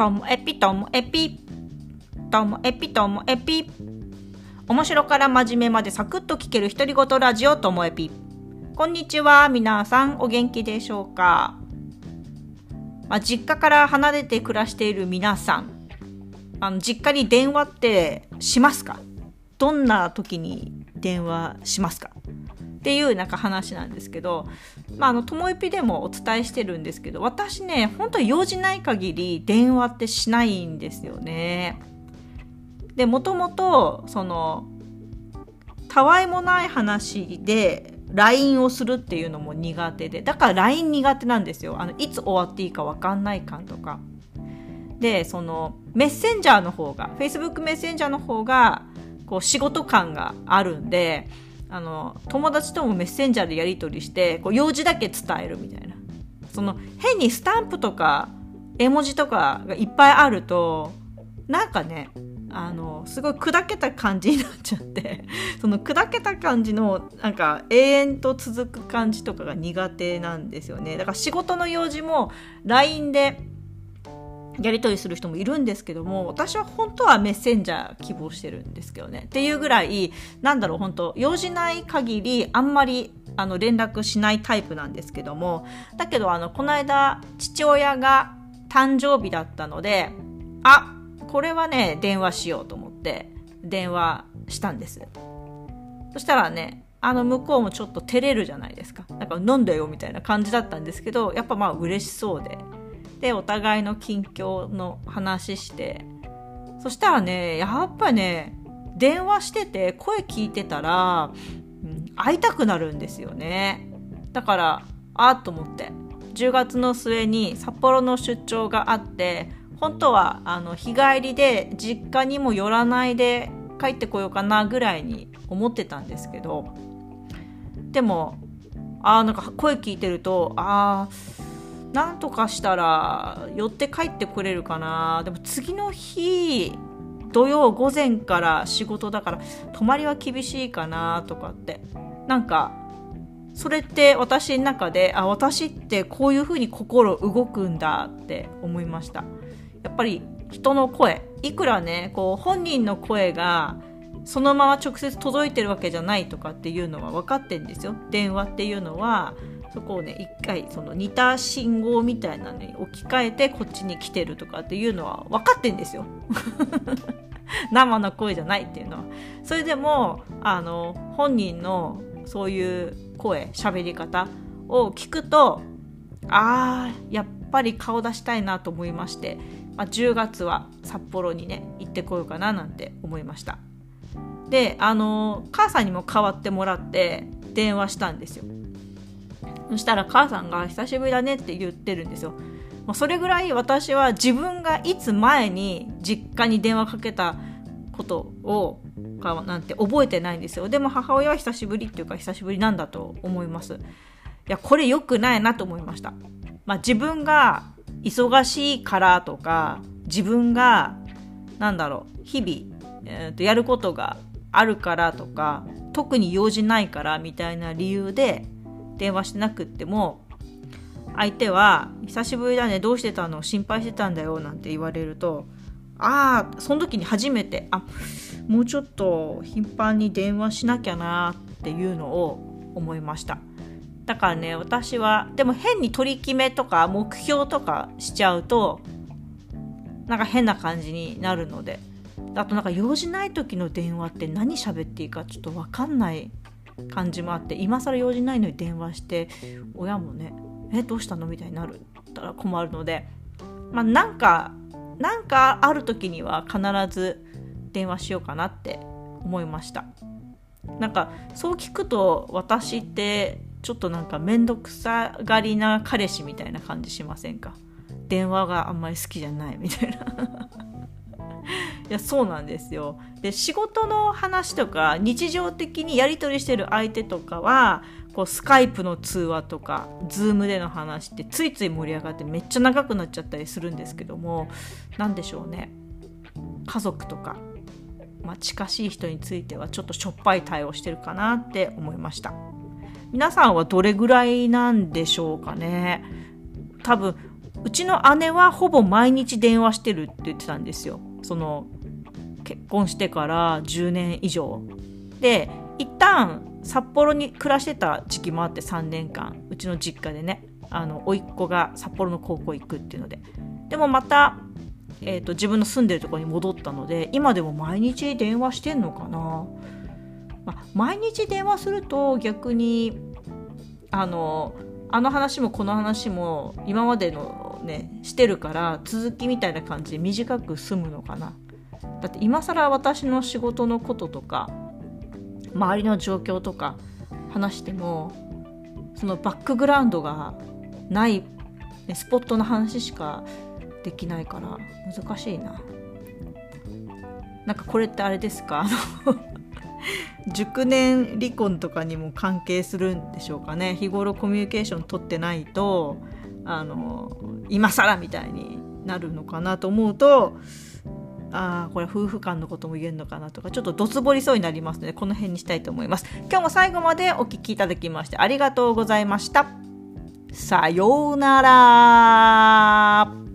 ともエピともエピともエピともエピ。面白から真面目までサクッと聞ける独り言ラジオともエピ。こんにちは皆さんお元気でしょうか、まあ、実家から離れて暮らしている皆さん。あの実家に電話ってしますか？どんな時に電話しますか？っていうなんか話なんですけど、まあ、あの、ともえぴでもお伝えしてるんですけど、私ね、本当用事ない限り電話ってしないんですよね。で、もともと、その、たわいもない話で LINE をするっていうのも苦手で、だから LINE 苦手なんですよ。あの、いつ終わっていいかわかんない感とか。で、その、メッセンジャーの方が、Facebook メッセンジャーの方が、こう、仕事感があるんで、あの友達ともメッセンジャーでやり取りしてこう用事だけ伝えるみたいな。その変にスタンプとか絵文字とかがいっぱいあるとなんかねあのすごい砕けた感じになっちゃって その砕けた感じのなんか永遠と続く感じとかが苦手なんですよね。だから仕事の用事も LINE でやり取りする人もいるんですけども私は本当はメッセンジャー希望してるんですけどね。っていうぐらいなんだろう本当用事ない限りあんまりあの連絡しないタイプなんですけどもだけどあのこの間父親が誕生日だったのであこれはね電話しようと思って電話したんです。そしたらねあの向こうもちょっと照れるじゃないですか。なんか飲んだよみたいな感じだったんですけどやっぱまあ嬉しそうででお互いの近況の話して。そしたらねやっぱね電話してて声聞いてたら、うん、会いたくなるんですよね。だからあっと思って。10月の末に札幌の出張があって本当はあの日帰りで実家にも寄らないで帰ってこようかなぐらいに思ってたんですけど。でもあなんか声聞いてるとああなんとかしたら寄って帰ってくれるかな。でも次の日土曜午前から仕事だから泊まりは厳しいかなとかって。なんかそれって私の中であ私ってこういうふうに心動くんだって思いました。やっぱり人の声いくらねこう本人の声がそのまま直接届いてるわけじゃないとかっていうのは分かってんですよ。電話っていうのはそこをね一回その似た信号みたいなのに置き換えてこっちに来てるとかっていうのは分かってんですよ。生の声じゃないっていうのは。それでもあの本人のそういう声喋り方を聞くとあーやっぱり顔出したいなと思いまして、まあ、10月は札幌にね行ってこようかななんて思いました。であの母さんにも代わってもらって電話したんですよ。そしたら母さんが久しぶりだねって言ってるんですよ。まあ、それぐらい私は自分がいつ前に実家に電話かけたことをかなんて覚えてないんですよ。でも母親は久しぶりっていうか久しぶりなんだと思います。いや、これ良くないなと思いました。まあ、自分が忙しいからとか、自分が、なんだろう、日々、えー、とやることがあるからとか、特に用事ないからみたいな理由で電話してなくっても相手は「久しぶりだねどうしてたの？心配してたんだよ」なんて言われるとああその時に初めてあもうちょっと頻繁に電話しなきゃなっていうのを思いました。だからね私はでも変に取り決めとか目標とかしちゃうとなんか変な感じになるので。あとなんか用事ない時の電話って何喋っていいかちょっと分かんない感じもあって今更用事ないのに電話して親もね「えどうしたの?」みたいになるったら困るのでまあなんかなんかある時には必ず電話しようかなって思いました。なんかそう聞くと私ってちょっとなんか面倒くさがりな彼氏みたいな感じしませんか？電話があんまり好きじゃないみたいな。そうなんですよ。で仕事の話とか日常的にやり取りしてる相手とかはこうスカイプの通話とかズームでの話ってついつい盛り上がってめっちゃ長くなっちゃったりするんですけども何でしょうね。家族とか、まあ、近しい人についてはちょっとしょっぱい対応してるかなって思いました。皆さんはどれぐらいなんでしょうかね。多分うちの姉はほぼ毎日電話してるって言ってたんですよ。その結婚してから10年以上。で一旦札幌に暮らしてた時期もあって3年間。うちの実家でねあの甥っ子が札幌の高校行くっていうので。でもまた、えーと、自分の住んでるとこに戻ったので今でも毎日電話してんのかな、まあ、毎日電話すると逆にあのあの話もこの話も今までのねしてるから続きみたいな感じで短く済むのかな。だって今更私の仕事のこととか周りの状況とか話してもそのバックグラウンドがないスポットの話しかできないから難しいな。なんかこれってあれですか？熟年離婚とかにも関係するんでしょうかね。日頃コミュニケーション取ってないとあの今更みたいになるのかなと思うとああこれ夫婦間のことも言えるのかなとかちょっとどつぼりそうになりますのでこの辺にしたいと思います。今日も最後までお聴きいただきましてありがとうございました。さようなら。